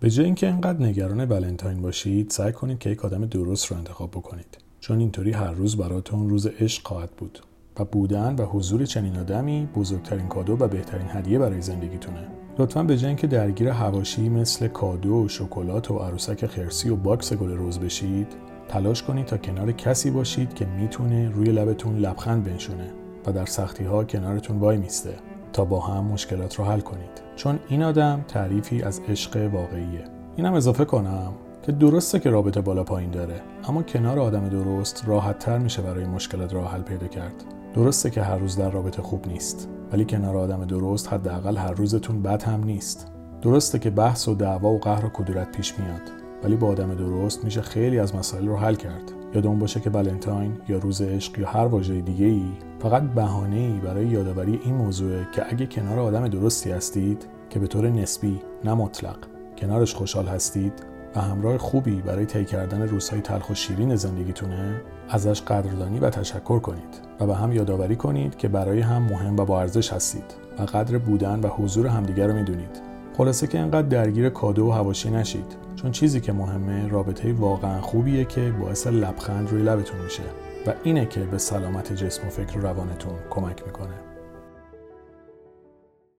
به جای اینکه اینقدر نگران ولنتاین باشید سعی کنید که یک آدم درست رو انتخاب بکنید. چون اینطوری هر روز براتون روز عشق خواهد بود. و بودن و حضور چنین آدمی بزرگترین کادو و بهترین هدیه برای زندگیتونه. لطفا به جای اینکه درگیر حواشی مثل کادو و شکلات و عروسک خرسی و box گل روز بشید تلاش کنید تا کنار کسی باشید که می‌تونه روی لبتون لبخند بنشونه و در سختی ها کنارتون وای میسته تا با هم مشکلات رو حل کنید. چون این آدم تعریفی از عشق واقعیه. اینم اضافه کنم که درسته که رابطه بالا پایین داره اما کنار آدم درست راحت تر میشه برای مشکلات راه حل پیدا کرد. درسته که هر روز در رابطه خوب نیست ولی کنار آدم درست حداقل هر روزتون بد هم نیست. درسته که بحث و دعوا و قهر و کدورت پیش میاد ولی با آدم درست میشه خیلی از مسائل رو حل کرد. یادمون باشه که ولنتاین یا روز عشق یا هر واژه دیگه ای فقط بهانه ای برای یادآوری این موضوع که اگه کنار آدم درستی هستید که به طور نسبی نه مطلق کنارش خوشحال هستید و همراه خوبی برای طی کردن روزهای تلخ و شیرین زندگیتونه ازش قدردانی و تشکر کنید و به هم یادآوری کنید که برای هم مهم و با ارزش هستید و قدر بودن و حضور همدیگر رو می‌دونید. خلاصه که اینقدر درگیر کادو و هواشی نشید. چون چیزی که مهمه رابطه واقعا خوبیه که باعث لبخند روی لبتون میشه و اینه که به سلامت جسم و فکر و روانتون کمک می‌کنه.